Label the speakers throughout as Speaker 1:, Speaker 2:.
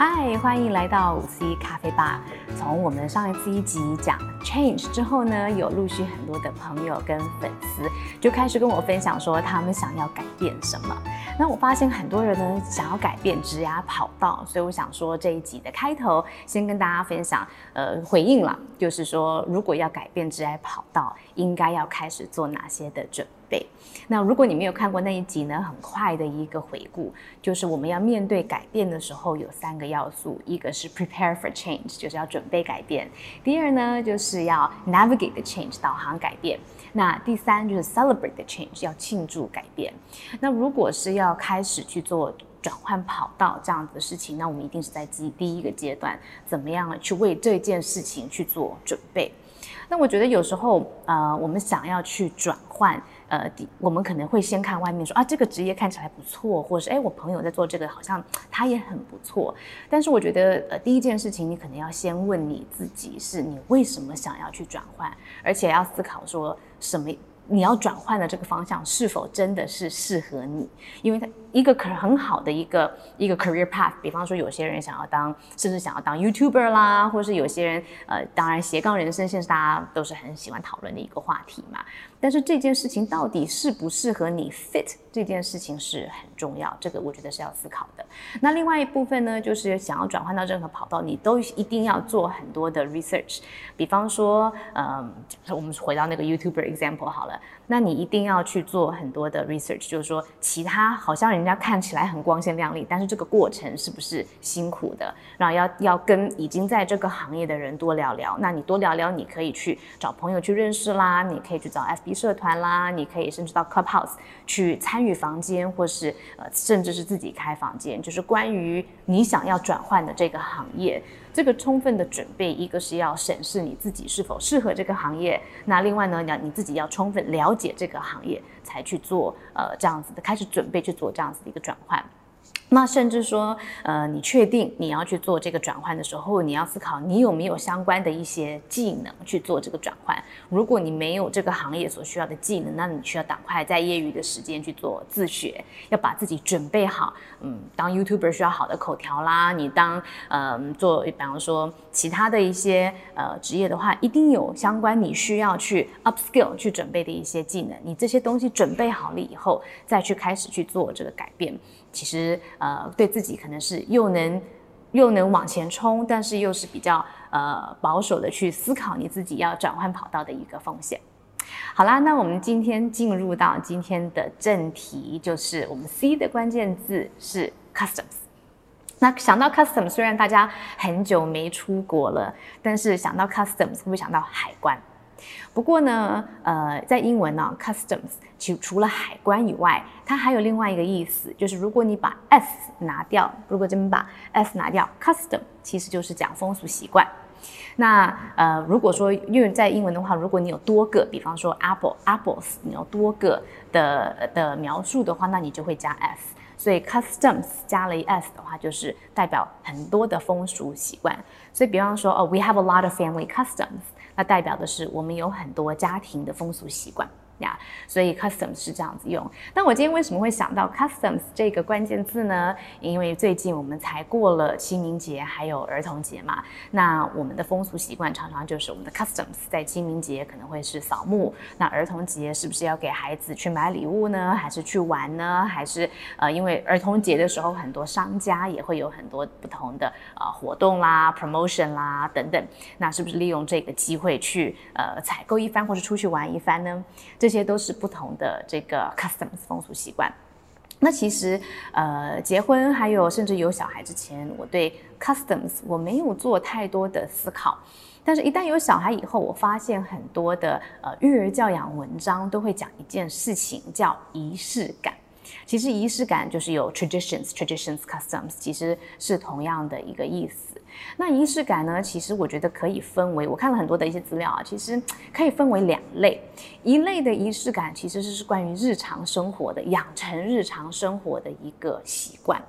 Speaker 1: 嗨，欢迎来到五 C 咖啡吧。从我们上一次一集讲 change 之后呢，有陆续很多的朋友跟粉丝就开始跟我分享说他们想要改变什么。那我发现很多人呢想要改变职涯跑道，所以我想说这一集的开头先跟大家分享，呃，回应了，就是说如果要改变职涯跑道，应该要开始做哪些的准备。那如果你没有看过那一集呢，很快的一个回顾，就是我们要面对改变的时候有三个要素，一个是 prepare for change，就是要准备改变；第二呢，就是要 navigate the change，导航改变；那第三就是 celebrate the change，要庆祝改变。那如果是要开始去做转换跑道这样子的事情，那我们一定是在第第一个阶段，怎么样去为这件事情去做准备？那我觉得有时候，呃，我们想要去转换。呃，我们可能会先看外面说啊，这个职业看起来不错，或者是哎，我朋友在做这个，好像他也很不错。但是我觉得，呃，第一件事情，你可能要先问你自己，是你为什么想要去转换，而且要思考说什么。你要转换的这个方向是否真的是适合你？因为它一个可很好的一个一个 career path，比方说有些人想要当，甚至想要当 YouTuber 啦，或是有些人呃，当然斜杠人生现在大家都是很喜欢讨论的一个话题嘛。但是这件事情到底适不适合你 fit 这件事情是很重要，这个我觉得是要思考的。那另外一部分呢，就是想要转换到任何跑道，你都一定要做很多的 research。比方说，嗯，我们回到那个 YouTuber example 好了。那你一定要去做很多的 research，就是说，其他好像人家看起来很光鲜亮丽，但是这个过程是不是辛苦的？然后要要跟已经在这个行业的人多聊聊。那你多聊聊，你可以去找朋友去认识啦，你可以去找 FB 社团啦，你可以甚至到 Clubhouse 去参与房间，或是呃，甚至是自己开房间，就是关于你想要转换的这个行业。这个充分的准备，一个是要审视你自己是否适合这个行业，那另外呢，你要你自己要充分了解这个行业，才去做呃这样子的开始准备去做这样子的一个转换。那甚至说，呃，你确定你要去做这个转换的时候，你要思考你有没有相关的一些技能去做这个转换。如果你没有这个行业所需要的技能，那你需要赶快在业余的时间去做自学，要把自己准备好。嗯，当 YouTuber 需要好的口条啦，你当嗯做，比方说其他的一些呃职业的话，一定有相关你需要去 upskill 去准备的一些技能。你这些东西准备好了以后，再去开始去做这个改变。其实，呃，对自己可能是又能又能往前冲，但是又是比较呃保守的去思考你自己要转换跑道的一个风险。好啦，那我们今天进入到今天的正题，就是我们 C 的关键字是 customs。那想到 customs，虽然大家很久没出国了，但是想到 customs 会不会想到海关？不过呢，呃，在英文呢，customs 其除了海关以外，它还有另外一个意思，就是如果你把 s 拿掉，如果这边把 s 拿掉，custom 其实就是讲风俗习惯。那呃，如果说因为在英文的话，如果你有多个，比方说 apple apples，你有多个的的描述的话，那你就会加 s。所以 customs 加了 s 的话，就是代表很多的风俗习惯。所以比方说，哦，we have a lot of family customs。它代表的是我们有很多家庭的风俗习惯。呀，所以 customs 是这样子用。那我今天为什么会想到 customs 这个关键字呢？因为最近我们才过了清明节，还有儿童节嘛。那我们的风俗习惯常常就是我们的 customs，在清明节可能会是扫墓，那儿童节是不是要给孩子去买礼物呢？还是去玩呢？还是呃，因为儿童节的时候，很多商家也会有很多不同的呃活动啦、promotion 啦等等。那是不是利用这个机会去呃采购一番，或是出去玩一番呢？这这些都是不同的这个 customs 风俗习惯。那其实，呃，结婚还有甚至有小孩之前，我对 customs 我没有做太多的思考。但是，一旦有小孩以后，我发现很多的呃育儿教养文章都会讲一件事情，叫仪式感。其实，仪式感就是有 traditions、traditions、customs，其实是同样的一个意思。那仪式感呢？其实我觉得可以分为，我看了很多的一些资料啊，其实可以分为两类。一类的仪式感其实是是关于日常生活的，养成日常生活的一个习惯。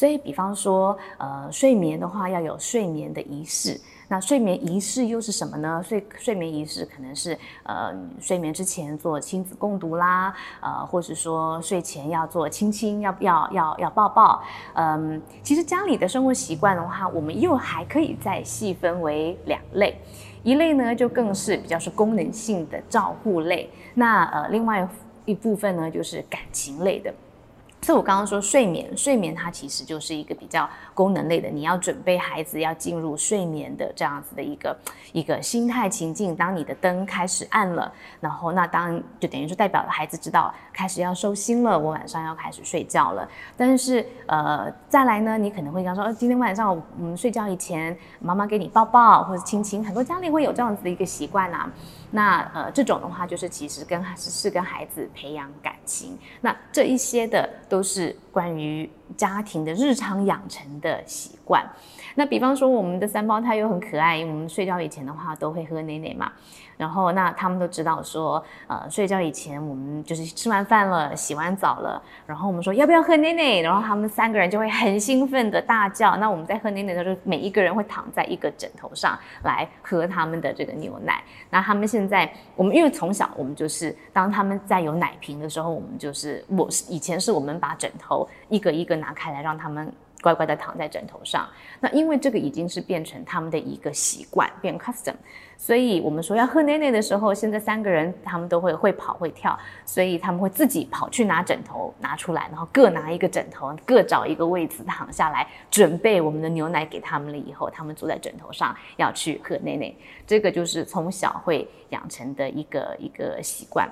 Speaker 1: 所以，比方说，呃，睡眠的话要有睡眠的仪式。那睡眠仪式又是什么呢？睡睡眠仪式可能是呃睡眠之前做亲子共读啦，呃，或是说睡前要做亲亲，要要要要抱抱。嗯，其实家里的生活习惯的话，我们又还可以再细分为两类，一类呢就更是比较是功能性的照护类，那呃另外一部分呢就是感情类的。所以我刚刚说睡眠，睡眠它其实就是一个比较功能类的，你要准备孩子要进入睡眠的这样子的一个一个心态情境。当你的灯开始暗了，然后那当就等于说代表了孩子知道开始要收心了，我晚上要开始睡觉了。但是呃再来呢，你可能会刚说，呃今天晚上我们睡觉以前，妈妈给你抱抱或者亲亲，很多家里会有这样子的一个习惯啊。那呃，这种的话，就是其实跟是是跟孩子培养感情。那这一些的都是关于家庭的日常养成的习惯。那比方说，我们的三胞胎又很可爱，我们睡觉以前的话都会喝奶奶嘛。然后，那他们都知道说，呃，睡觉以前我们就是吃完饭了，洗完澡了，然后我们说要不要喝奶奶，然后他们三个人就会很兴奋的大叫。那我们在喝奶奶的时候，每一个人会躺在一个枕头上来喝他们的这个牛奶。那他们现在，我们因为从小我们就是当他们在有奶瓶的时候，我们就是我是以前是我们把枕头一个一个拿开来让他们。乖乖的躺在枕头上，那因为这个已经是变成他们的一个习惯，变 custom，所以我们说要喝奶奶的时候，现在三个人他们都会会跑会跳，所以他们会自己跑去拿枕头拿出来，然后各拿一个枕头，各找一个位置躺下来，准备我们的牛奶给他们了以后，他们坐在枕头上要去喝奶奶，这个就是从小会养成的一个一个习惯。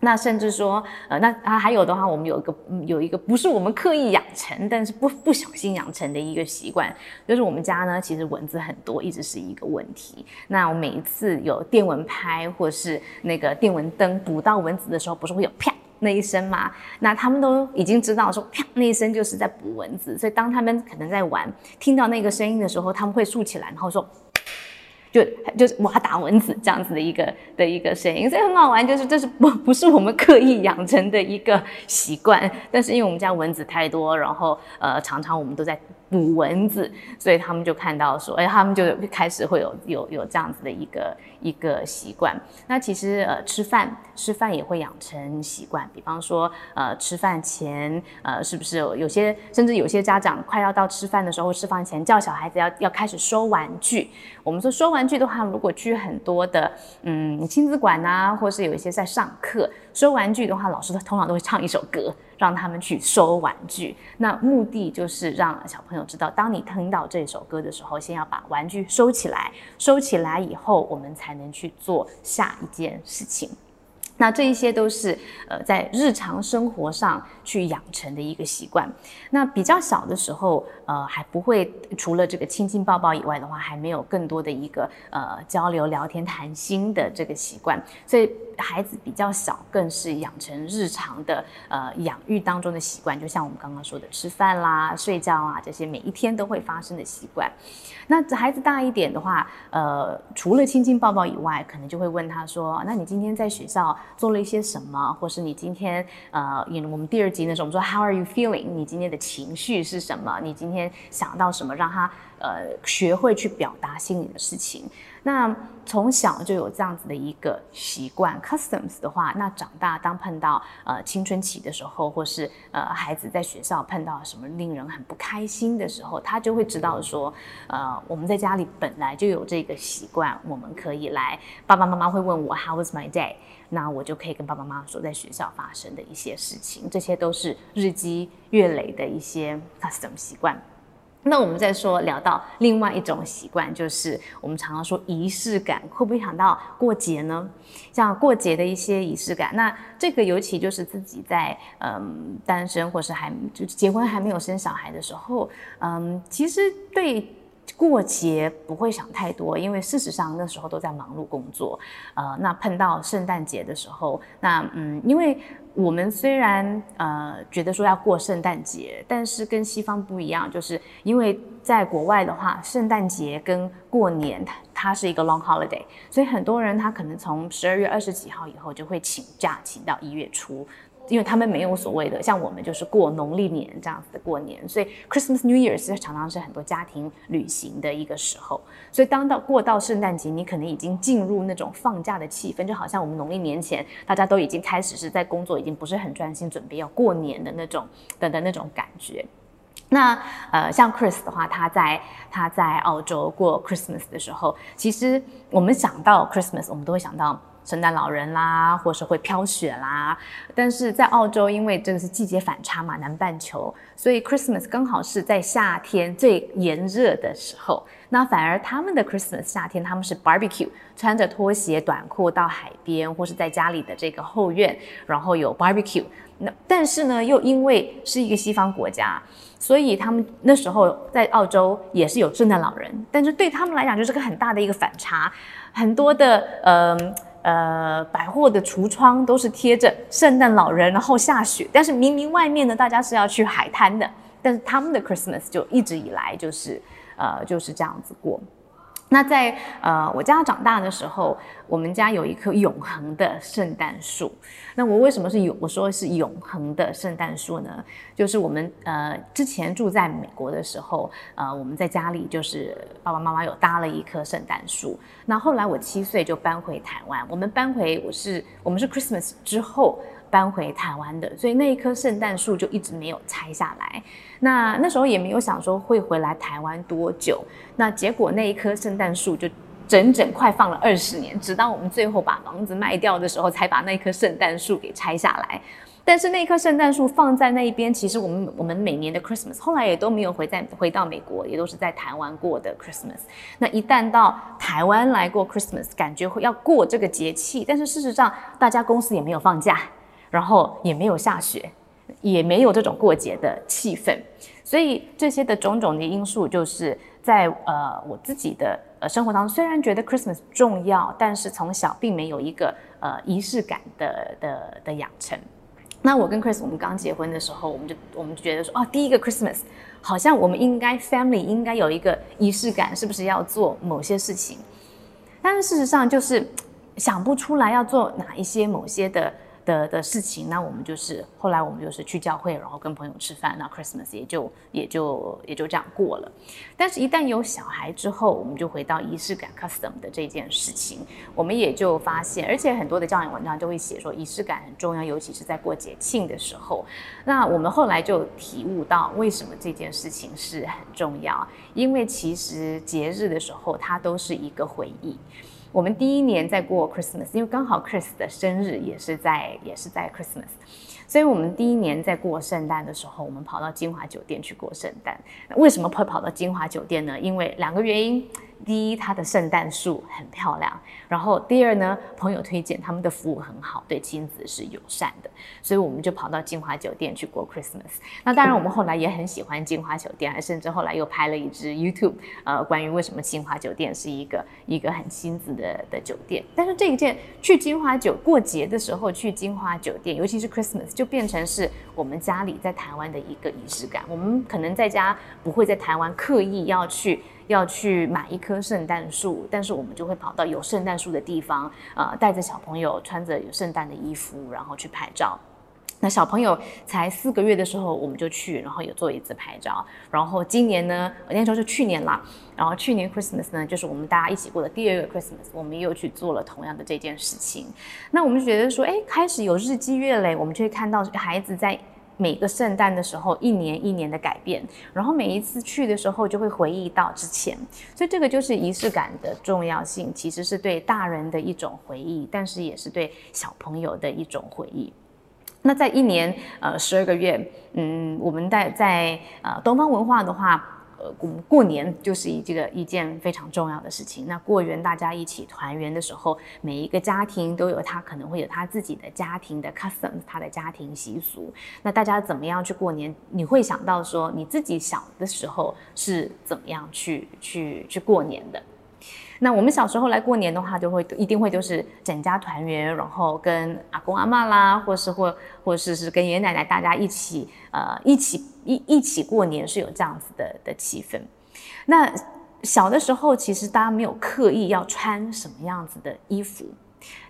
Speaker 1: 那甚至说，呃，那啊还有的话，我们有一个有一个不是我们刻意养成，但是不不小心养成的一个习惯，就是我们家呢其实蚊子很多，一直是一个问题。那我每一次有电蚊拍或是那个电蚊灯捕到蚊子的时候，不是会有啪那一声吗？那他们都已经知道说啪那一声就是在捕蚊子，所以当他们可能在玩，听到那个声音的时候，他们会竖起来，然后说。就就是哇打蚊子这样子的一个的一个声音，所以很好玩。就是这是不 不是我们刻意养成的一个习惯，但是因为我们家蚊子太多，然后呃常常我们都在。捕蚊子，所以他们就看到说，哎，他们就开始会有有有这样子的一个一个习惯。那其实呃，吃饭吃饭也会养成习惯，比方说呃，吃饭前呃，是不是有些甚至有些家长快要到吃饭的时候，吃饭前叫小孩子要要开始收玩具。我们说收玩具的话，如果去很多的嗯亲子馆啊，或是有一些在上课收玩具的话，老师通常都会唱一首歌。让他们去收玩具，那目的就是让小朋友知道，当你听到这首歌的时候，先要把玩具收起来，收起来以后，我们才能去做下一件事情。那这一些都是呃在日常生活上去养成的一个习惯。那比较小的时候，呃还不会除了这个亲亲抱抱以外的话，还没有更多的一个呃交流聊天谈心的这个习惯。所以孩子比较小，更是养成日常的呃养育当中的习惯，就像我们刚刚说的吃饭啦、睡觉啊这些每一天都会发生的习惯。那孩子大一点的话，呃除了亲亲抱抱以外，可能就会问他说：“那你今天在学校？”做了一些什么，或是你今天呃，我们第二集的时候，我们说 How are you feeling？你今天的情绪是什么？你今天想到什么，让他呃学会去表达心里的事情。那从小就有这样子的一个习惯，customs 的话，那长大当碰到呃青春期的时候，或是呃孩子在学校碰到什么令人很不开心的时候，他就会知道说，呃我们在家里本来就有这个习惯，我们可以来，爸爸妈妈会问我 How was my day？那我就可以跟爸爸妈妈说在学校发生的一些事情，这些都是日积月累的一些 custom 习惯。那我们再说聊到另外一种习惯，就是我们常常说仪式感，会不会想到过节呢？像过节的一些仪式感，那这个尤其就是自己在嗯单身或是还就是结婚还没有生小孩的时候，嗯，其实对。过节不会想太多，因为事实上那时候都在忙碌工作。呃，那碰到圣诞节的时候，那嗯，因为我们虽然呃觉得说要过圣诞节，但是跟西方不一样，就是因为在国外的话，圣诞节跟过年它它是一个 long holiday，所以很多人他可能从十二月二十几号以后就会请假，请到一月初。因为他们没有所谓的像我们就是过农历年这样子的过年，所以 Christmas New Year 是常常是很多家庭旅行的一个时候。所以当到过到圣诞节，你可能已经进入那种放假的气氛，就好像我们农历年前大家都已经开始是在工作，已经不是很专心准备要过年的那种的的那种感觉。那呃，像 Chris 的话，他在他在澳洲过 Christmas 的时候，其实我们想到 Christmas，我们都会想到圣诞老人啦，或是会飘雪啦。但是在澳洲，因为这个是季节反差嘛，南半球，所以 Christmas 刚好是在夏天最炎热的时候。那反而他们的 Christmas 夏天，他们是 barbecue，穿着拖鞋短裤到海边，或是在家里的这个后院，然后有 barbecue。那但是呢，又因为是一个西方国家。所以他们那时候在澳洲也是有圣诞老人，但是对他们来讲就是个很大的一个反差，很多的呃呃百货的橱窗都是贴着圣诞老人，然后下雪，但是明明外面呢大家是要去海滩的，但是他们的 Christmas 就一直以来就是呃就是这样子过。那在呃我家长大的时候，我们家有一棵永恒的圣诞树。那我为什么是永我说是永恒的圣诞树呢？就是我们呃之前住在美国的时候，呃我们在家里就是爸爸妈妈有搭了一棵圣诞树。那后来我七岁就搬回台湾，我们搬回我是我们是 Christmas 之后。搬回台湾的，所以那一棵圣诞树就一直没有拆下来。那那时候也没有想说会回来台湾多久。那结果那一棵圣诞树就整整快放了二十年，直到我们最后把房子卖掉的时候，才把那棵圣诞树给拆下来。但是那棵圣诞树放在那一边，其实我们我们每年的 Christmas 后来也都没有回在回到美国，也都是在台湾过的 Christmas。那一旦到台湾来过 Christmas，感觉会要过这个节气，但是事实上大家公司也没有放假。然后也没有下雪，也没有这种过节的气氛，所以这些的种种的因素，就是在呃我自己的呃生活当中，虽然觉得 Christmas 重要，但是从小并没有一个呃仪式感的的的养成。那我跟 Chris 我们刚结婚的时候，我们就我们就觉得说，哦，第一个 Christmas 好像我们应该 family 应该有一个仪式感，是不是要做某些事情？但是事实上就是想不出来要做哪一些某些的。的的事情，那我们就是后来我们就是去教会，然后跟朋友吃饭，那 Christmas 也就也就也就这样过了。但是，一旦有小孩之后，我们就回到仪式感 custom 的这件事情，我们也就发现，而且很多的教养文章就会写说仪式感很重要，尤其是在过节庆的时候。那我们后来就体悟到，为什么这件事情是很重要？因为其实节日的时候，它都是一个回忆。我们第一年在过 Christmas，因为刚好 Chris 的生日也是在也是在 Christmas，所以我们第一年在过圣诞的时候，我们跑到金华酒店去过圣诞。为什么会跑到金华酒店呢？因为两个原因。第一，它的圣诞树很漂亮。然后第二呢，朋友推荐他们的服务很好，对亲子是友善的，所以我们就跑到金华酒店去过 Christmas。那当然，我们后来也很喜欢金华酒店，还甚至后来又拍了一支 YouTube，呃，关于为什么金华酒店是一个一个很亲子的的酒店。但是这一件去金华酒过节的时候去金华酒店，尤其是 Christmas，就变成是我们家里在台湾的一个仪式感。我们可能在家不会在台湾刻意要去。要去买一棵圣诞树，但是我们就会跑到有圣诞树的地方，呃，带着小朋友穿着有圣诞的衣服，然后去拍照。那小朋友才四个月的时候，我们就去，然后有做一次拍照。然后今年呢，我那时候是去年啦，然后去年 Christmas 呢，就是我们大家一起过的第二个 Christmas，我们又去做了同样的这件事情。那我们觉得说，哎，开始有日积月累，我们就会看到孩子在。每个圣诞的时候，一年一年的改变，然后每一次去的时候就会回忆到之前，所以这个就是仪式感的重要性，其实是对大人的一种回忆，但是也是对小朋友的一种回忆。那在一年呃十二个月，嗯，我们在在呃东方文化的话。呃，过过年就是一这个一件非常重要的事情。那过年大家一起团圆的时候，每一个家庭都有他可能会有他自己的家庭的 customs，他的家庭习俗。那大家怎么样去过年？你会想到说你自己小的时候是怎么样去去去过年的？那我们小时候来过年的话，就会一定会就是整家团圆，然后跟阿公阿妈啦，或是或或是是跟爷爷奶奶大家一起，呃，一起一一起过年是有这样子的的气氛。那小的时候，其实大家没有刻意要穿什么样子的衣服，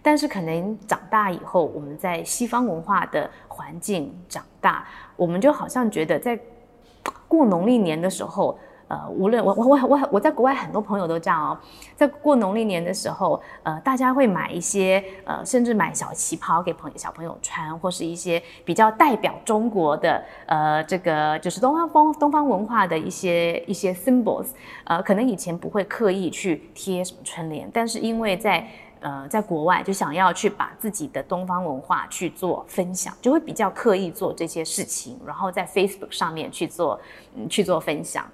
Speaker 1: 但是可能长大以后，我们在西方文化的环境长大，我们就好像觉得在过农历年的时候。呃，无论我我我我我在国外很多朋友都这样哦，在过农历年的时候，呃，大家会买一些呃，甚至买小旗袍给朋友小朋友穿，或是一些比较代表中国的呃，这个就是东方风东方文化的一些一些 symbols，呃，可能以前不会刻意去贴什么春联，但是因为在呃在国外就想要去把自己的东方文化去做分享，就会比较刻意做这些事情，然后在 Facebook 上面去做嗯去做分享。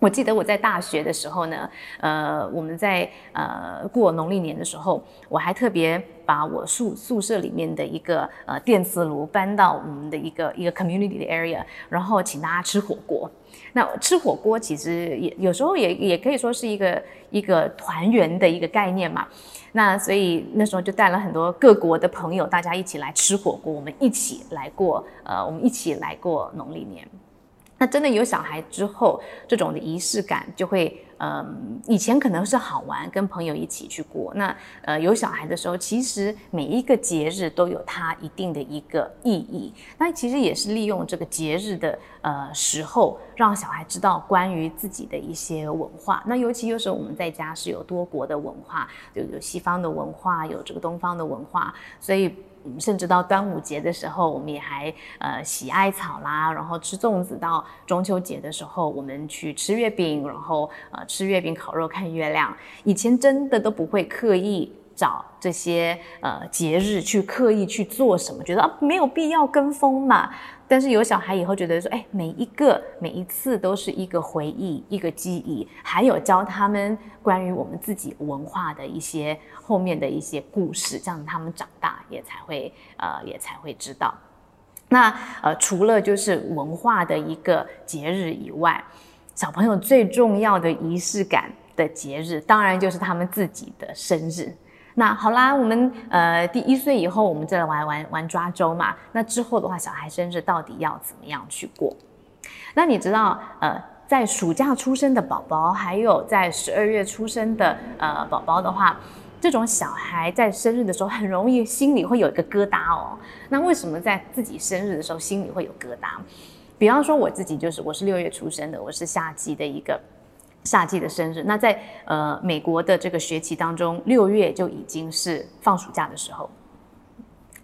Speaker 1: 我记得我在大学的时候呢，呃，我们在呃过农历年的时候，我还特别把我宿宿舍里面的一个呃电磁炉搬到我们的一个一个 community 的 area，然后请大家吃火锅。那吃火锅其实也有时候也也可以说是一个一个团圆的一个概念嘛。那所以那时候就带了很多各国的朋友，大家一起来吃火锅，我们一起来过呃，我们一起来过农历年。那真的有小孩之后，这种的仪式感就会，嗯，以前可能是好玩，跟朋友一起去过。那呃，有小孩的时候，其实每一个节日都有它一定的一个意义。那其实也是利用这个节日的呃时候，让小孩知道关于自己的一些文化。那尤其有时候我们在家是有多国的文化，有有西方的文化，有这个东方的文化，所以。甚至到端午节的时候，我们也还呃喜艾草啦，然后吃粽子。到中秋节的时候，我们去吃月饼，然后呃吃月饼、烤肉、看月亮。以前真的都不会刻意找这些呃节日去刻意去做什么，觉得啊没有必要跟风嘛。但是有小孩以后觉得说，哎，每一个每一次都是一个回忆，一个记忆，还有教他们关于我们自己文化的一些后面的一些故事，这样他们长大也才会呃也才会知道。那呃除了就是文化的一个节日以外，小朋友最重要的仪式感的节日，当然就是他们自己的生日。那好啦，我们呃第一岁以后，我们再来玩玩玩抓周嘛。那之后的话，小孩生日到底要怎么样去过？那你知道，呃，在暑假出生的宝宝，还有在十二月出生的呃宝宝的话，这种小孩在生日的时候很容易心里会有一个疙瘩哦。那为什么在自己生日的时候心里会有疙瘩？比方说我自己就是，我是六月出生的，我是夏季的一个。夏季的生日，那在呃美国的这个学期当中，六月就已经是放暑假的时候。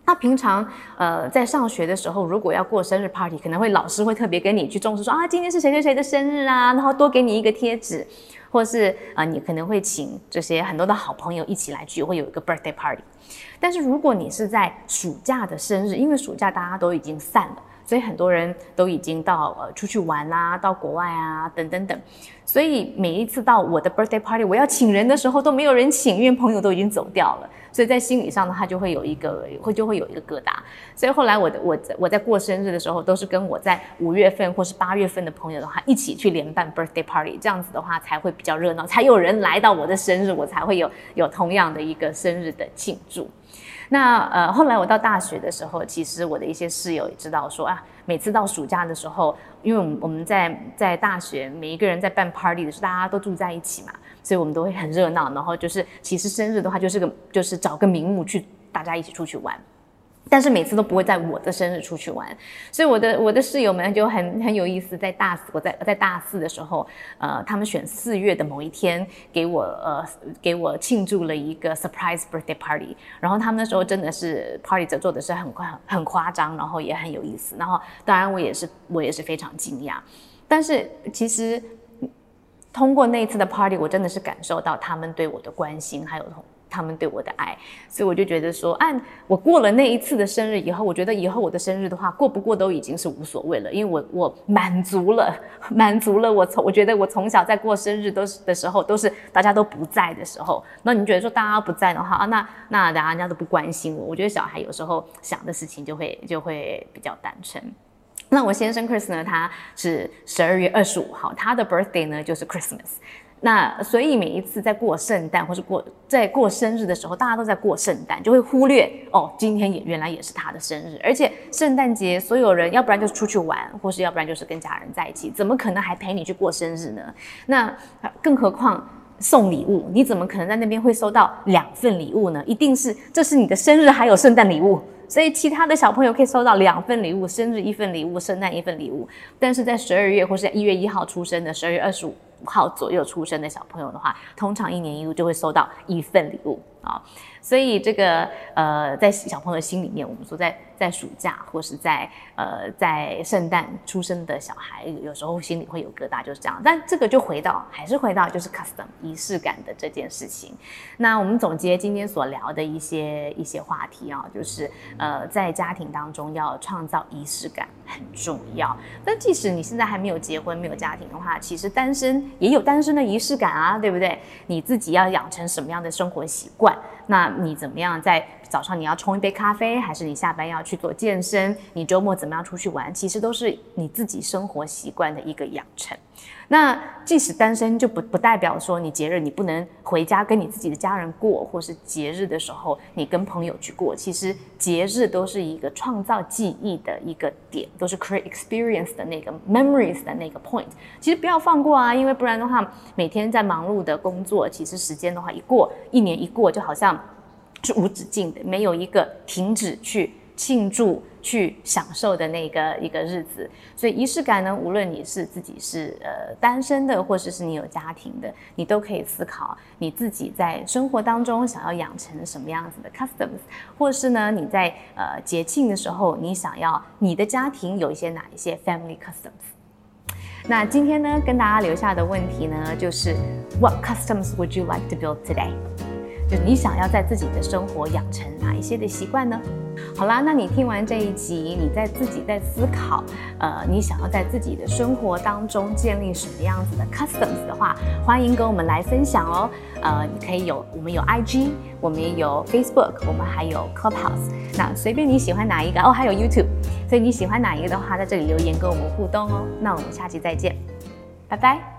Speaker 1: 那平常呃在上学的时候，如果要过生日 party，可能会老师会特别跟你去重视说啊，今天是谁谁谁的生日啊，然后多给你一个贴纸，或是啊你可能会请这些很多的好朋友一起来聚，会有一个 birthday party。但是如果你是在暑假的生日，因为暑假大家都已经散了。所以很多人都已经到呃出去玩啦，到国外啊，等等等。所以每一次到我的 birthday party，我要请人的时候都没有人请，因为朋友都已经走掉了。所以在心理上呢，他就会有一个会就会有一个疙瘩。所以后来我的我我在过生日的时候，都是跟我在五月份或是八月份的朋友的话一起去联办 birthday party，这样子的话才会比较热闹，才有人来到我的生日，我才会有有同样的一个生日的庆祝。那呃，后来我到大学的时候，其实我的一些室友也知道说啊，每次到暑假的时候，因为我们我们在在大学，每一个人在办 party 的时候，大家都住在一起嘛，所以我们都会很热闹。然后就是，其实生日的话，就是个就是找个名目去大家一起出去玩。但是每次都不会在我的生日出去玩，所以我的我的室友们就很很有意思。在大四，我在在大四的时候，呃，他们选四月的某一天给我呃给我庆祝了一个 surprise birthday party。然后他们那时候真的是 party 者做的是很夸很夸张，然后也很有意思。然后当然我也是我也是非常惊讶。但是其实通过那一次的 party，我真的是感受到他们对我的关心，还有同。他们对我的爱，所以我就觉得说，按我过了那一次的生日以后，我觉得以后我的生日的话，过不过都已经是无所谓了，因为我我满足了，满足了。我从我觉得我从小在过生日都是的时候，都是大家都不在的时候。那你觉得说大家不在的话，那那大家人家都不关心我。我觉得小孩有时候想的事情就会就会比较单纯。那我先生 Chris 呢，他是十二月二十五号，他的 birthday 呢就是 Christmas。那所以每一次在过圣诞或是过在过生日的时候，大家都在过圣诞，就会忽略哦，今天也原来也是他的生日。而且圣诞节所有人要不然就是出去玩，或是要不然就是跟家人在一起，怎么可能还陪你去过生日呢？那更何况送礼物，你怎么可能在那边会收到两份礼物呢？一定是这是你的生日，还有圣诞礼物。所以其他的小朋友可以收到两份礼物，生日一份礼物，圣诞一份礼物。但是在十二月或是一月一号出生的，十二月二十五号左右出生的小朋友的话，通常一年一度就会收到一份礼物。啊。所以这个呃，在小朋友心里面，我们说在在暑假或是在呃在圣诞出生的小孩，有时候心里会有疙瘩，就是这样。但这个就回到还是回到就是 custom 仪式感的这件事情。那我们总结今天所聊的一些一些话题啊，就是呃在家庭当中要创造仪式感很重要。但即使你现在还没有结婚没有家庭的话，其实单身也有单身的仪式感啊，对不对？你自己要养成什么样的生活习惯？那你怎么样在早上你要冲一杯咖啡，还是你下班要去做健身？你周末怎么样出去玩？其实都是你自己生活习惯的一个养成。那即使单身，就不不代表说你节日你不能回家跟你自己的家人过，或是节日的时候你跟朋友去过。其实节日都是一个创造记忆的一个点，都是 create experience 的那个 memories 的那个 point。其实不要放过啊，因为不然的话，每天在忙碌的工作，其实时间的话一过，一年一过，就好像。是无止境的，没有一个停止去庆祝、去享受的那个一个日子。所以仪式感呢，无论你是自己是呃单身的，或者是你有家庭的，你都可以思考你自己在生活当中想要养成什么样子的 customs，或是呢你在呃节庆的时候，你想要你的家庭有一些哪一些 family customs。那今天呢，跟大家留下的问题呢，就是 What customs would you like to build today？就你想要在自己的生活养成哪一些的习惯呢？好啦，那你听完这一集，你在自己在思考，呃，你想要在自己的生活当中建立什么样子的 customs 的话，欢迎跟我们来分享哦。呃，你可以有我们有 IG，我们也有 Facebook，我们还有 Clubhouse。那随便你喜欢哪一个哦，还有 YouTube。所以你喜欢哪一个的话，在这里留言跟我们互动哦。那我们下期再见，拜拜。